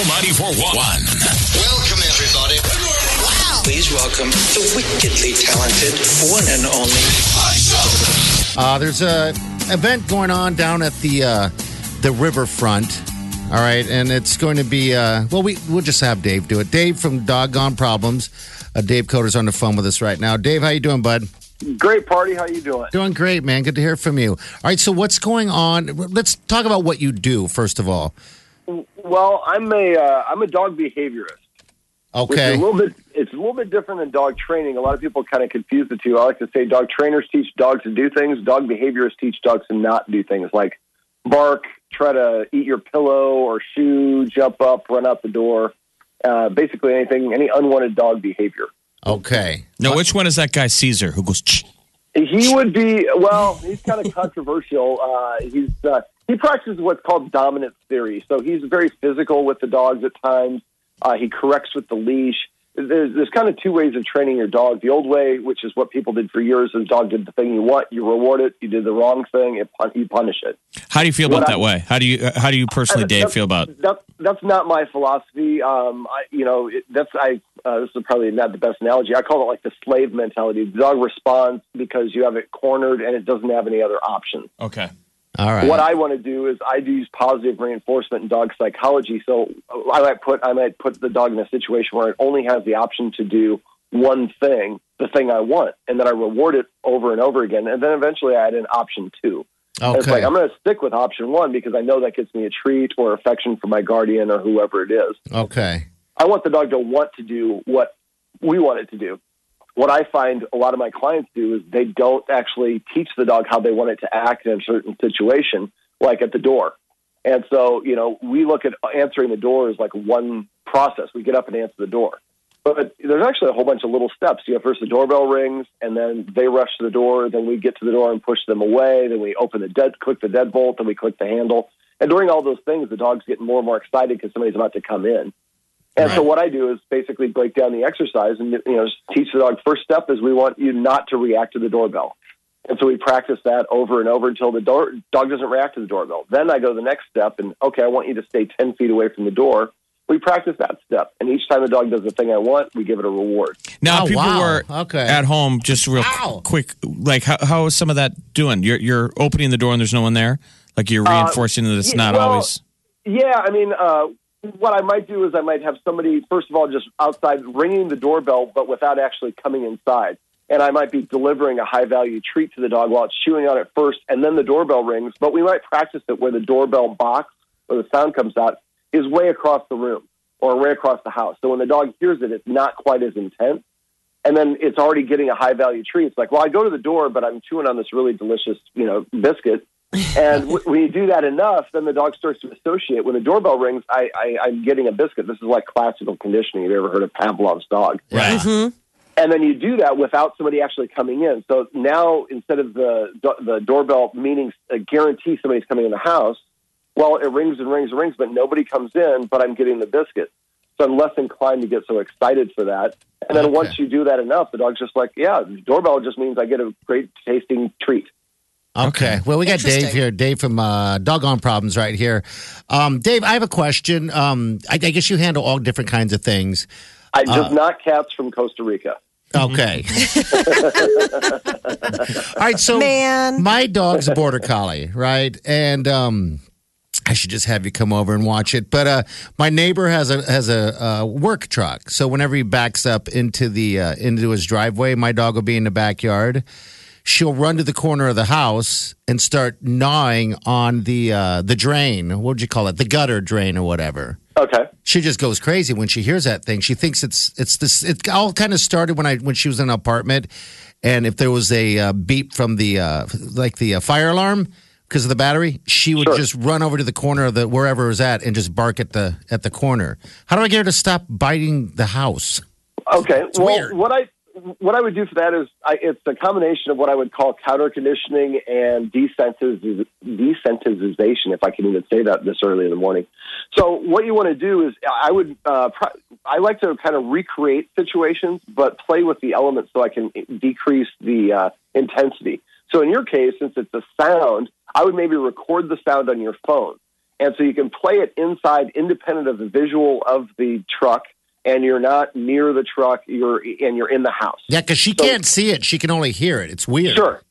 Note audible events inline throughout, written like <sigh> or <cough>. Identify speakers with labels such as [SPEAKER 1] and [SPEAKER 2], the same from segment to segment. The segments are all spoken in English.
[SPEAKER 1] Channel 941.
[SPEAKER 2] Welcome, everybody. Wow.
[SPEAKER 3] Please welcome the wickedly talented one and only.
[SPEAKER 4] Uh, there's a event going on down at the uh, the riverfront. All right, and it's going to be uh, well. We we'll just have Dave do it. Dave from Doggone Problems. Uh, Dave Coder's on the phone with us right now. Dave, how you doing, bud?
[SPEAKER 5] Great party. How you doing?
[SPEAKER 4] Doing great, man. Good to hear from you. All right, so what's going on? Let's talk about what you do first of all.
[SPEAKER 5] Well, I'm a uh, I'm a dog behaviorist. Which
[SPEAKER 4] Okay.
[SPEAKER 5] a little bit it's a little bit different than dog training. A lot of people kind of confuse the two. I like to say dog trainers teach dogs to do things. Dog behaviorists teach dogs to not do things like bark, try to eat your pillow or shoe, jump up, run out the door. Uh, basically anything, any unwanted dog behavior.
[SPEAKER 4] Okay.
[SPEAKER 6] Now, which one is that guy Cesar who goes? "Ch-"
[SPEAKER 5] He would be well. He's kind of <laughs> controversial. Uh, he's uh, he practices what's called dominant theory. So he's very physical with the dogs at times. Uh, he corrects with the leash. There's, there's kind of two ways of training your dog. The old way, which is what people did for years, is dog did the thing you want, you reward it. You did the wrong thing, it, pun- you punish it.
[SPEAKER 6] How do you feel
[SPEAKER 5] What
[SPEAKER 6] about
[SPEAKER 5] I-
[SPEAKER 6] that way? How do you uh, how do you personally, Dave, feel about?
[SPEAKER 5] that, that's not my philosophy. Um, I, you know, it, that's I. Uh, this is probably not the best analogy. I call it like the slave mentality. The dog responds because you have it cornered and it doesn't have any other options.
[SPEAKER 6] Okay.
[SPEAKER 4] All right.
[SPEAKER 5] What I want to do is I do use positive reinforcement in dog psychology. So I might put I might put the dog in a situation where it only has the option to do one thing, the thing I want, and then I reward it over and over again, and then eventually I add an option two. And It's like I'm going to stick with option one because I know that gets me a treat or affection from my guardian or whoever it is.
[SPEAKER 4] okay.
[SPEAKER 5] I want the dog to want to do what we want it to do. What I find a lot of my clients do is they don't actually teach the dog how they want it to act in a certain situation, like at the door. And so, you know, we look at answering the door as like one process. We get up and answer the door. But there's actually a whole bunch of little steps. You know, first the doorbell rings, and then they rush to the door. Then we get to the door and push them away. Then we open the dead, click the deadbolt, then we click the handle. And during all those things, the dog's getting more and more excited because somebody's about to come in. And so what I do is basically break down the exercise and you know teach the dog. First step is we want you not to react to the doorbell, and so we practice that over and over until the door, dog doesn't react to the doorbell. Then I go the next step and okay, I want you to stay ten feet away from the door. We practice that step, and each time the dog does the thing I want, we give it a reward.
[SPEAKER 6] Now,
[SPEAKER 4] Oh,
[SPEAKER 6] if people
[SPEAKER 4] wow.
[SPEAKER 6] were
[SPEAKER 4] Okay.
[SPEAKER 6] at home, just real
[SPEAKER 4] Ow.
[SPEAKER 6] quick, like how, how is some of that doing? You're you're opening the door and there's no one there. Like you're
[SPEAKER 5] Uh,
[SPEAKER 6] reinforcing that it's
[SPEAKER 5] yeah,
[SPEAKER 6] not
[SPEAKER 5] well,
[SPEAKER 6] always.
[SPEAKER 5] Yeah, I mean, uh, what I might do is I might have somebody, first of all, just outside ringing the doorbell, but without actually coming inside. And I might be delivering a high value treat to the dog while it's chewing on it first, and then the doorbell rings. But we might practice it where the doorbell box or the sound comes out is way across the room or way across the house. So when the dog hears it, it's not quite as intense. And then it's already getting a high value treat. It's like, well, I go to the door, but I'm chewing on this really delicious, you know, biscuit. And w- when you do that enough, then the dog starts to associate. When the doorbell rings, I, I, I'm getting a biscuit. This is like classical conditioning. Have you ever heard of Pavlov's dog?
[SPEAKER 6] Right. Mm-hmm.
[SPEAKER 5] And then you do that without somebody actually coming in. So now instead of the the doorbell meaning a guarantee somebody's coming in the house, well, it rings and rings and rings, but nobody comes in. But I'm getting the biscuit, so I'm less inclined to get so excited for that. And then
[SPEAKER 4] Okay.
[SPEAKER 5] once you do that enough, the dog's just like, yeah, the doorbell just means I get a great tasting treat.
[SPEAKER 4] Okay. Well, we got Dave here. Dave from uh, Doggone Problems right here. Um, Dave, I have a question. Um, I, I guess you handle all different kinds of things.
[SPEAKER 5] I just not cats from Costa Rica.
[SPEAKER 4] Okay. <laughs> all right. So,
[SPEAKER 7] Man.
[SPEAKER 4] my dog's a border collie, right? And um, I should just have you come over and watch it. But uh, my neighbor has a has a uh, work truck, so whenever he backs up into the uh, into his driveway, my dog will be in the backyard. She'll run to the corner of the house and start gnawing on the uh, the drain. What would you call it? The gutter drain or whatever
[SPEAKER 5] Okay.
[SPEAKER 4] she just goes crazy when she hears that thing. She thinks it's it's this. It all kind of started when I when she was in an apartment, and if there was a uh, beep from the uh, like the uh, fire alarm, because of the battery, she would
[SPEAKER 5] Sure.
[SPEAKER 4] just run over to the corner of the wherever it was at and just bark at the at the corner. How do I get her to stop biting the house?
[SPEAKER 5] Okay. well,
[SPEAKER 4] weird.
[SPEAKER 5] what I what I would do for that is I, it's a combination of what I would call counter conditioning and desensitiz- desensitization, if I can even say that this early in the morning. So what you want to do is I would uh, I like to kind of recreate situations, but play with the elements so I can decrease the uh, intensity. So in your case, since it's a sound, I would maybe record the sound on your phone. And so you can play it inside, independent of the visual of the truck, and you're not near the truck. You're and you're in the house.
[SPEAKER 4] Yeah, because she
[SPEAKER 5] So-
[SPEAKER 4] can't see it; she can only hear it. It's weird.
[SPEAKER 5] Sure.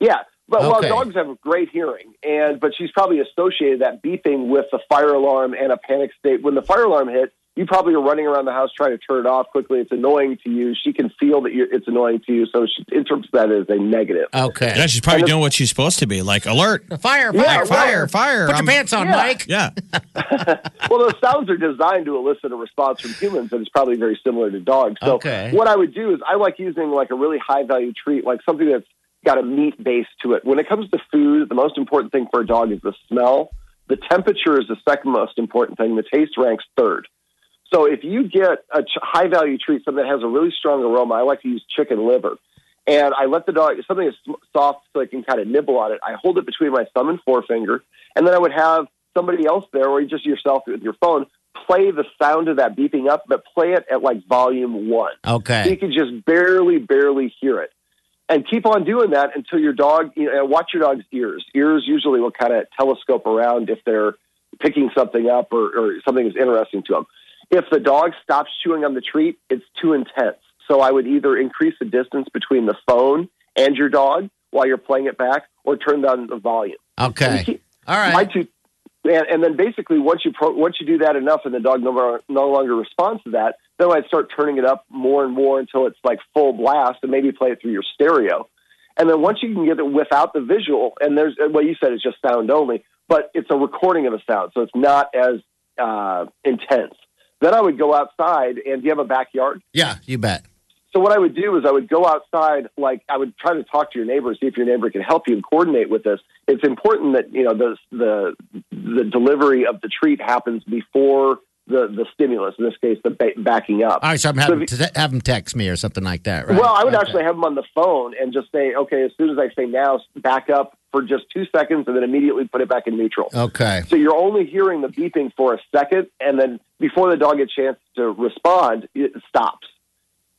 [SPEAKER 5] Yeah. But
[SPEAKER 4] Okay.
[SPEAKER 5] well, dogs have great hearing, and but she's probably associated that beeping with the fire alarm and a panic state. When the fire alarm hit, you probably are running around the house trying to turn it off quickly. It's annoying to you. She can feel that you're, it's annoying to you, so she interprets that as a negative.
[SPEAKER 4] Okay.
[SPEAKER 6] Yeah, she's probably
[SPEAKER 5] And
[SPEAKER 6] doing what she's supposed to be. Like alert, <laughs>
[SPEAKER 4] Fire! Fire!
[SPEAKER 5] Yeah,
[SPEAKER 6] fire,
[SPEAKER 5] well,
[SPEAKER 6] fire.
[SPEAKER 4] Put
[SPEAKER 6] I'm-
[SPEAKER 4] your pants on,
[SPEAKER 5] Yeah.
[SPEAKER 4] Mike.
[SPEAKER 6] Yeah. <laughs>
[SPEAKER 5] well, those sounds are designed to elicit a response from humans, and it's probably very similar to dogs. So,
[SPEAKER 4] Okay.
[SPEAKER 5] what I would do is I like using like a really high value treat, like something that's got a meat base to it. When it comes to food, the most important thing for a dog is the smell. The temperature is the second most important thing. The taste ranks third. So, if you get a ch- high value treat, something that has a really strong aroma, I like to use chicken liver. And I let the dog, something that's soft so I can kind of nibble on it. I hold it between my thumb and forefinger. And then I would have somebody else there, or just yourself with your phone, play the sound of that beeping up, but play it at like volume one. Okay. So you can just barely, barely hear it. And keep on doing that until your dog, you know, watch your dog's ears. Ears usually will kind of telescope around if they're picking something up or, or something is interesting to them. If the dog stops chewing on the treat, it's too intense. So I would either increase the distance between the phone and your dog while you're playing it back or turn down the volume.
[SPEAKER 4] Okay. All right.
[SPEAKER 5] My two, and, and then basically once you pro, once you do that enough, and the dog no, no longer responds to that, then I'd start turning it up more and more until it's like full blast, and maybe play it through your stereo. And then once you can get it without the visual, and there's well, you said it's just sound only, but it's a recording of a sound, so it's not as uh, intense. Then I would go outside, and do you have a backyard?
[SPEAKER 4] Yeah, you bet.
[SPEAKER 5] So what I would do is I would go outside, like I would try to talk to your neighbor, see if your neighbor can help you and coordinate with this. It's important that you know the the the delivery of the treat happens before the the stimulus. In this case, the ba- backing up.
[SPEAKER 4] All right, so I'm
[SPEAKER 5] So
[SPEAKER 4] having to have them text me or something like that, right?
[SPEAKER 5] Well, I would
[SPEAKER 4] Okay.
[SPEAKER 5] actually have them on the phone and just say, okay, as soon as I say now, back up for just two seconds, and then immediately put it back in neutral.
[SPEAKER 4] Okay.
[SPEAKER 5] So you're only hearing the beeping for a second, and then before the dog gets a chance to respond, it stops.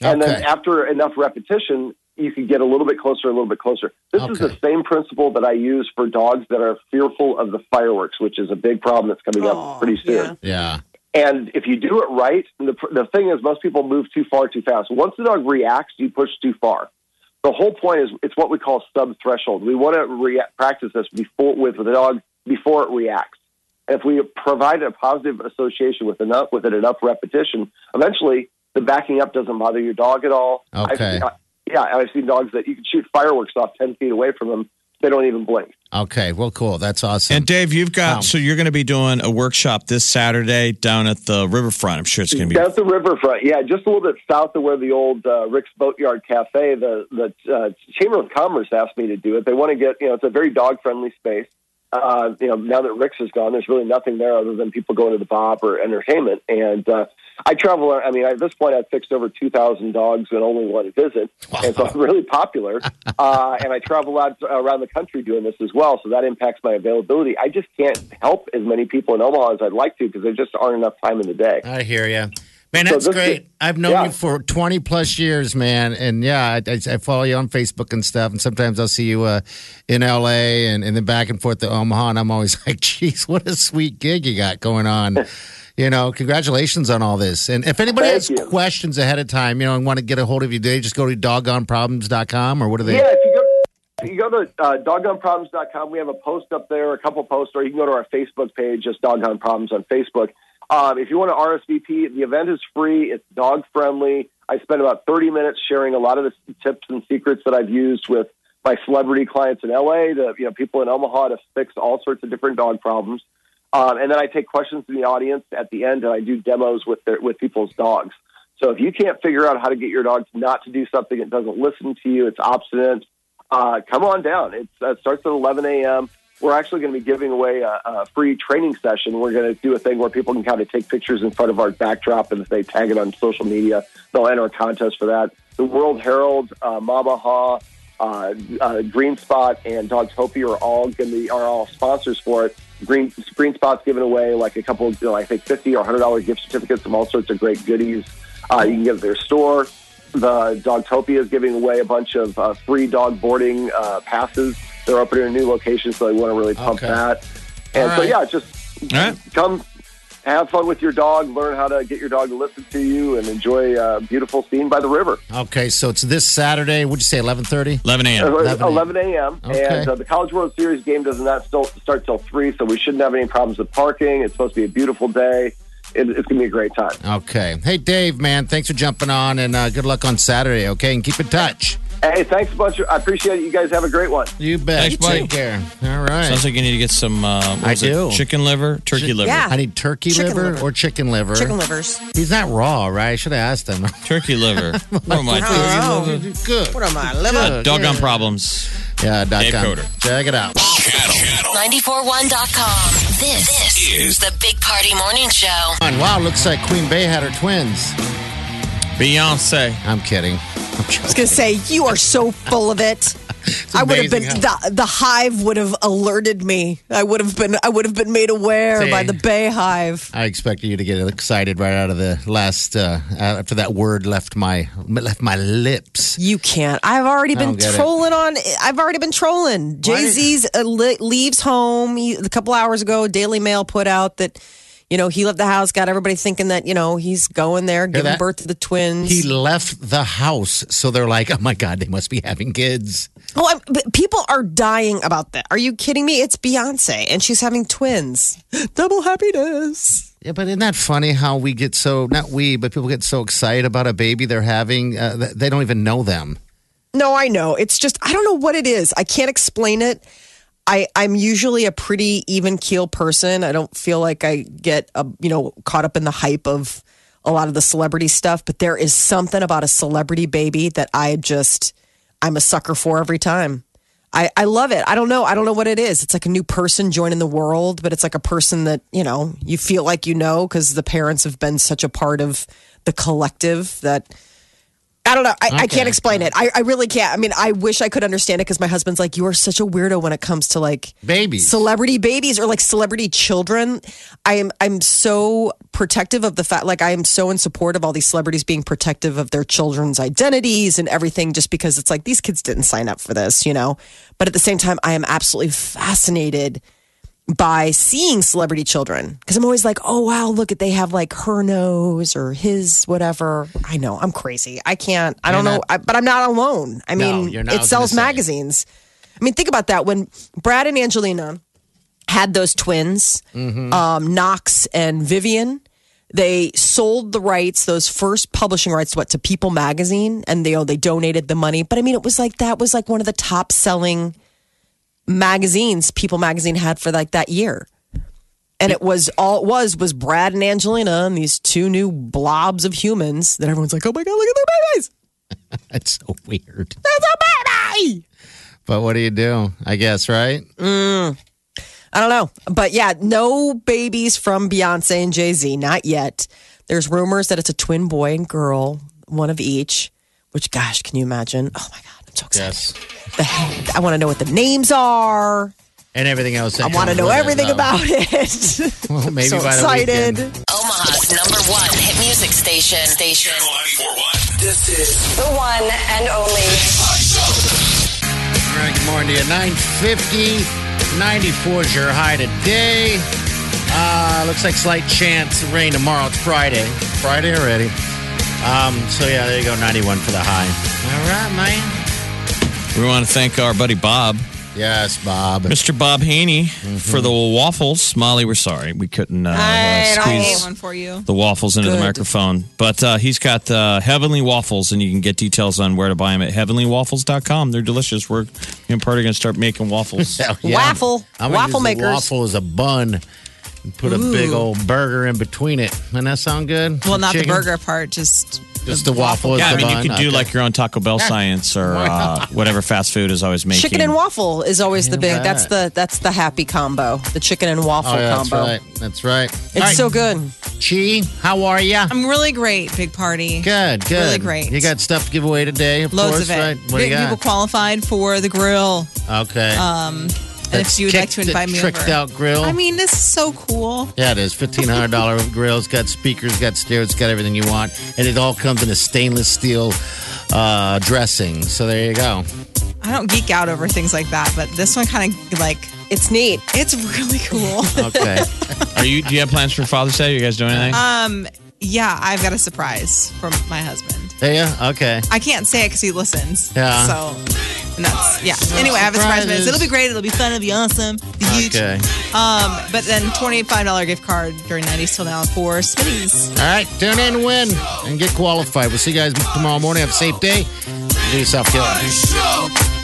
[SPEAKER 5] Okay. And then after enough repetition, you can get a little bit closer, a little bit closer. This is the same principle that I use for dogs that are fearful of the fireworks, which is a big problem that's coming up pretty soon.
[SPEAKER 4] Yeah.
[SPEAKER 5] And if you do it right, the, the thing is, most people move too far too fast. Once the dog reacts, you push too far. The whole point is it's what we call sub threshold. We want to practice this before with the dog before it reacts. And if we provide a positive association with enough with it enough repetition, eventually the backing up doesn't bother your dog at all. I've
[SPEAKER 4] Okay.
[SPEAKER 5] seen- I- yeah, I've seen dogs that you can shoot fireworks off ten feet away from them. They don't even blink.
[SPEAKER 4] Okay. Well, cool. That's awesome.
[SPEAKER 6] And Dave, you've got
[SPEAKER 4] Wow.
[SPEAKER 6] so you're going to be doing a workshop this Saturday down at the riverfront. I'm sure it's going to be.
[SPEAKER 5] That's the riverfront. Yeah, just a little bit south of where the old uh, Rick's Boatyard Cafe. The the uh, Chamber of Commerce asked me to do it. They want to get you know it's a very dog friendly space. Uh, you know now that Rick's is gone, there's really nothing there other than people going to the Bob or entertainment. And uh, I travel. I mean, at this point, I've fixed over two thousand dogs in only one visit, and so I'm really popular. <laughs> uh, and I travel out around the country doing this as well, so that impacts my availability. I just can't help as many people in Omaha as I'd like to because there just aren't enough time in the day.
[SPEAKER 4] I hear you. Man, that's
[SPEAKER 5] this
[SPEAKER 4] great.
[SPEAKER 5] is-
[SPEAKER 4] I've known
[SPEAKER 5] yeah.
[SPEAKER 4] you for 20 plus years, man. And yeah, I, I, I follow you on Facebook and stuff. And sometimes I'll see you uh, in LA and, and then back and forth to Omaha. And I'm always <laughs> like, geez, what a sweet gig you got going on. <laughs> you know, congratulations on all this. And if anybody
[SPEAKER 5] Thank
[SPEAKER 4] has
[SPEAKER 5] you.
[SPEAKER 4] questions ahead of time, you know, and want to get a hold of you, do they just go to doggoneproblems.com or what are they?
[SPEAKER 5] Yeah, if you go, you go to uh, doggoneproblems.com, we have a post up there, a couple posts, or you can go to our Facebook page, just Doggone Problems on Facebook. Um, if you want to RSVP, the event is free. It's dog friendly. I spend about 30 minutes sharing a lot of the tips and secrets that I've used with my celebrity clients in LA, to you know people in Omaha to fix all sorts of different dog problems. Um, and then I take questions from the audience at the end, and I do demos with their, with people's dogs. So if you can't figure out how to get your dog not to do something, it doesn't listen to you, it's obstinate, uh, come on down. Uh, it starts at 11 a.m. we're actually going to be giving away a, a free training session. We're going to do a thing where people can kind of take pictures in front of our backdrop, and if they tag it on social media, they'll enter a contest for that. The World Herald, uh, Mama Ha, uh, uh, Green Spot, and Dogtopia are all going to be are all sponsors for it. Green Green Spot's giving away like a couple, you know, I think fifty or hundred dollar gift certificates from all sorts of great goodies. Uh, you can get at their store. The Dogtopia is giving away a bunch of uh, free dog boarding uh, passes. They're opening a new location, so they want to really pump
[SPEAKER 4] Okay.
[SPEAKER 5] that. And
[SPEAKER 4] All
[SPEAKER 5] so, yeah, just
[SPEAKER 6] All right.
[SPEAKER 5] come have fun with your dog, learn how to get your dog to listen to you, and enjoy a beautiful scene by the river.
[SPEAKER 4] Okay, so it's this Saturday. Would you say eleven thirty?
[SPEAKER 6] 11 a.m.
[SPEAKER 5] 11
[SPEAKER 4] 11
[SPEAKER 5] a.m.
[SPEAKER 4] Okay.
[SPEAKER 5] And uh, the College World Series game does not still start till 3, so we shouldn't have any problems with parking. It's supposed to be a beautiful day. It, it's going to be a great time.
[SPEAKER 4] Okay. Hey, Dave, man, thanks for jumping on, and uh, good luck on Saturday. Okay, and keep in touch.
[SPEAKER 5] Hey, thanks a bunch. I appreciate it. You guys have a great one.
[SPEAKER 4] You bet.
[SPEAKER 6] Thanks, buddy.
[SPEAKER 4] Take care. All right.
[SPEAKER 6] Sounds like you need to get some. Uh, what
[SPEAKER 4] I
[SPEAKER 6] was it?
[SPEAKER 4] do.
[SPEAKER 6] Chicken liver, turkey liver,
[SPEAKER 7] Yeah.
[SPEAKER 4] I need turkey
[SPEAKER 7] Chicken
[SPEAKER 4] liver,
[SPEAKER 7] liver.
[SPEAKER 4] or chicken liver.
[SPEAKER 7] Chicken livers.
[SPEAKER 4] He's not raw, right? I should have asked him. <laughs>
[SPEAKER 6] turkey liver. <laughs> what am I?
[SPEAKER 7] Oh.
[SPEAKER 4] Good.
[SPEAKER 7] What am I? Liver?
[SPEAKER 6] Uh, doggone problems.
[SPEAKER 4] Yeah, dot
[SPEAKER 6] Dave
[SPEAKER 4] com.
[SPEAKER 6] Coder.
[SPEAKER 4] Check it out.
[SPEAKER 1] Channel.
[SPEAKER 8] 941.com. This, this
[SPEAKER 1] is
[SPEAKER 8] the Big Party Morning Show.
[SPEAKER 4] Wow, looks like Queen Bey had her twins.
[SPEAKER 6] Beyonce.
[SPEAKER 4] I'm kidding. I'm
[SPEAKER 7] was gonna say you are so full of it. I would have been
[SPEAKER 4] amazing
[SPEAKER 7] the the hive would have alerted me. I would have been I would have been made aware
[SPEAKER 4] See.
[SPEAKER 7] by the Bey Hive.
[SPEAKER 4] I expected you to get excited right out of the last uh, after that word left my left my lips.
[SPEAKER 7] You can't. I've already been
[SPEAKER 4] don't it.
[SPEAKER 7] trolling on. I've already been trolling. Jay Z's uh, leaves home he, a couple hours ago. Daily Mail put out that you know he left the house, got everybody thinking that you know he's going there, giving
[SPEAKER 4] that?
[SPEAKER 7] birth to the twins.
[SPEAKER 4] He left the house, so they're like, "Oh my god, they must be having kids."
[SPEAKER 7] Oh, I'm, but people are dying about that. Are you kidding me? It's Beyonce, and she's having twins. <gasps> Double happiness.
[SPEAKER 4] Yeah, but isn't that funny how we get so not we, but people get so excited about a baby they're having? Uh, th- they don't even know them.
[SPEAKER 7] No, I know. It's just I don't know what it is. I can't explain it. I I'm usually a pretty even keel person. I don't feel like I get a, you know caught up in the hype of a lot of the celebrity stuff, but there is something about a celebrity baby that I just I'm a sucker for every time. I, I love it. I don't know. I don't know what it is. It's like a new person joining the world, but it's like a person that, you know, you feel like you know because the parents have been such a part of the collective that I don't know. I, I can't explain it. I, I really can't. I mean, I wish I could understand it because my husband's like, you are such a weirdo when it comes to like
[SPEAKER 4] Babies.
[SPEAKER 7] celebrity babies or like celebrity children. I am I'm so protective of the fact like I am so in support of all these celebrities being protective of their children's identities and everything just because it's like these kids didn't sign up for this, you know. But at the same time I am absolutely fascinated by seeing celebrity children because I'm always like, oh wow, look at they have like her nose or his whatever. I know I'm crazy. I can't. I
[SPEAKER 4] You're
[SPEAKER 7] don't know. I, but I'm not alone. I mean,
[SPEAKER 4] not.
[SPEAKER 7] It sells magazines. I mean, think about that when Brad and Angelina had those twins,
[SPEAKER 4] Mm-hmm.
[SPEAKER 7] um, Knox and Vivienne. They sold the rights, those first publishing rights, to what to People Magazine, and they oh, they donated the money. But I mean, it was like that was like one of the top selling magazines People Magazine had for like that year. And it was all it was was Brad and Angelina and these two new blobs of humans that everyone's like, oh my god, look at their babies! <laughs>
[SPEAKER 4] That's so weird.
[SPEAKER 7] That's a baby.
[SPEAKER 4] But what do you do? I guess right. Mm.
[SPEAKER 7] I don't know. But yeah, no babies from Beyonce and Jay Z, not yet. There's rumors that it's a twin boy and girl, one of each, which, gosh, can you imagine? Oh my God, so excited.
[SPEAKER 4] Yes.
[SPEAKER 7] The- I want to know what the names are.
[SPEAKER 4] And everything else.
[SPEAKER 7] I want to know everything about it. <laughs> <laughs>
[SPEAKER 4] Well, maybe
[SPEAKER 7] so
[SPEAKER 4] by the
[SPEAKER 7] excited.
[SPEAKER 4] weekend.
[SPEAKER 8] Omaha's number one hit music station. Station.
[SPEAKER 1] Channel 941.
[SPEAKER 3] This is
[SPEAKER 9] The one and only.
[SPEAKER 4] All right, good morning to you. 950, 94 is your high today. Uh, looks like slight chance of rain tomorrow. It's Friday. Friday already. Um, so yeah, there you go, 91 for the high. All right, man.
[SPEAKER 6] We want to thank our buddy Bob,
[SPEAKER 4] Yes, Bob.
[SPEAKER 6] Mr. Bob Haney, for the waffles. Molly, we're sorry we couldn't uh, uh, squeeze
[SPEAKER 9] ate one for you.
[SPEAKER 6] the waffles into the microphone. But uh, he's got uh, Heavenly Waffles, and you can get details on where to buy them at heavenlywaffles.com. They're delicious. We're me part Party going to start making waffles. <laughs>
[SPEAKER 4] Yeah.
[SPEAKER 7] Waffle.
[SPEAKER 4] I'm
[SPEAKER 7] Waffle
[SPEAKER 4] use
[SPEAKER 7] makers.
[SPEAKER 4] waffle as a bun and put a big old burger in between it. Doesn't that sound good?
[SPEAKER 9] Well, not
[SPEAKER 4] Chicken?
[SPEAKER 9] the burger part, just
[SPEAKER 4] Just the waffle is
[SPEAKER 6] Yeah, I
[SPEAKER 4] the
[SPEAKER 6] mean, you
[SPEAKER 4] bun?
[SPEAKER 6] could do
[SPEAKER 4] Okay.
[SPEAKER 6] like your own Taco Bell science or <laughs> uh, whatever fast food is always making.
[SPEAKER 7] Chicken and waffle is always the big. That's the that's the happy combo. The chicken and waffle
[SPEAKER 4] Oh, yeah, that's
[SPEAKER 7] combo.
[SPEAKER 4] right. That's right.
[SPEAKER 7] It's so good.
[SPEAKER 4] Chi, how are ya?
[SPEAKER 10] I'm really great, big party.
[SPEAKER 4] Good, good.
[SPEAKER 10] Really great.
[SPEAKER 4] You got stuff to give away today, of
[SPEAKER 10] Loads
[SPEAKER 4] course,
[SPEAKER 10] of it.
[SPEAKER 4] right? What do you
[SPEAKER 10] People qualified for the grill.
[SPEAKER 4] Okay.
[SPEAKER 10] Um, and if you would like to invite me
[SPEAKER 4] tricked
[SPEAKER 10] over.
[SPEAKER 4] out grill.
[SPEAKER 10] I mean, this is so cool.
[SPEAKER 4] yeah, it is. Fifteen hundred dollar <laughs> grill. It's got speakers, got stairs, it's got everything you want, and it all comes in a stainless steel uh, dressing. So there you go.
[SPEAKER 10] I don't geek out over things like that, but this one kind of like
[SPEAKER 7] It's neat.
[SPEAKER 10] it's <laughs> really cool.
[SPEAKER 4] Okay. <laughs>
[SPEAKER 6] Are you? Do you have plans for Father's Day? Are you guys doing anything?
[SPEAKER 10] um, yeah, I've got a surprise from my husband.
[SPEAKER 4] yeah. Okay.
[SPEAKER 10] I can't say it because he listens.
[SPEAKER 4] Yeah.
[SPEAKER 10] So, and that's yeah. Anyway, I have a surprise. for
[SPEAKER 4] Surprises.
[SPEAKER 10] It'll be great. It'll be fun. It'll be awesome. It'll be huge.
[SPEAKER 4] Okay.
[SPEAKER 10] Um, but then twenty five dollar gift card during nineties till now for Smitty's.
[SPEAKER 4] All right. Tune in, win, and get qualified. We'll see you guys tomorrow morning. Have a safe day. Do yourself good.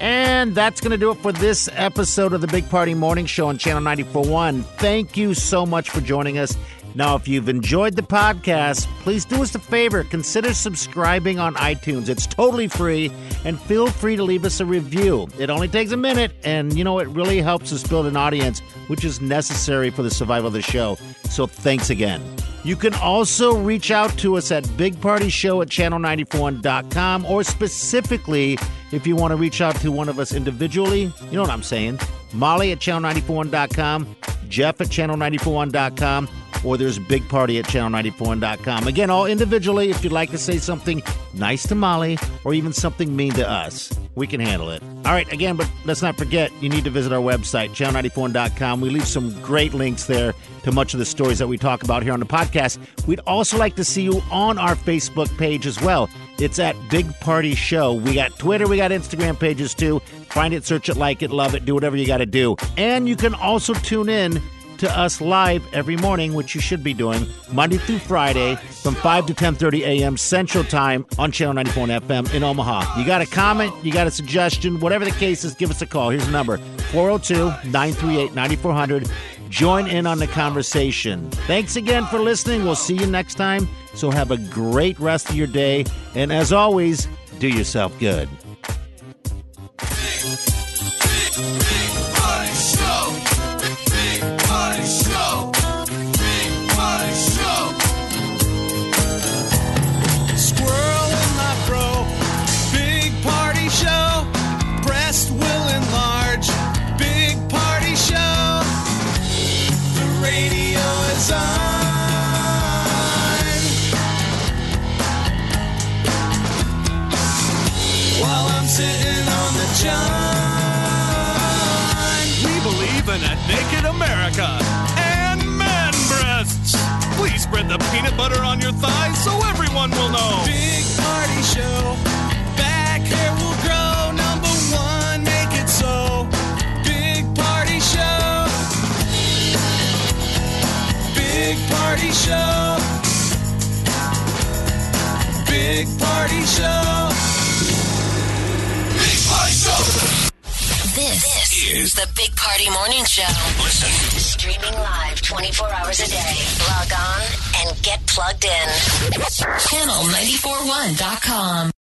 [SPEAKER 4] And that's going to do it for this episode of the Big Party Morning Show on Channel 941. Thank you so much for joining us. Now, if you've enjoyed the podcast, please do us a favor. Consider subscribing on iTunes. It's totally free, and feel free to leave us a review. It only takes a minute, and you know, it really helps us build an audience, which is necessary for the survival of the show. So, thanks again. You can also reach out to us at bigpartyshow at channel94.com or specifically if you want to reach out to one of us individually. You know what I'm saying? Molly at channel94.com, Jeff at channel941.com, or there's Big Party at channel94.com. Again, all individually if you'd like to say something nice to Molly or even something mean to us. We can handle it. All right, again, but let's not forget, you need to visit our website, channel94.com. We leave some great links there to much of the stories that we talk about here on the podcast. We'd also like to see you on our Facebook page as well. It's at Big Party Show. We got Twitter, we got Instagram pages too. Find it, search it, like it, love it, do whatever you got to do. And you can also tune in to us live every morning, which you should be doing Monday through Friday from 5 to 10:30 a.m. Central Time on Channel 94 FM in Omaha. You got a comment, you got a suggestion, whatever the case is, give us a call. Here's the number: 402-938-9400. Join in on the conversation. Thanks again for listening. We'll see you next time. So have a great rest of your day, and as always, do yourself good.
[SPEAKER 11] Spread the peanut butter on your thighs so everyone will know. Big party show. Back hair will grow. Number one, make it so. Big party show. Big party show. Big party show. Big party show.
[SPEAKER 8] This, is the Big Party Morning Show.
[SPEAKER 1] Listen.
[SPEAKER 8] Streaming live 24 hours a day. Log on and get plugged in. Channel941.com.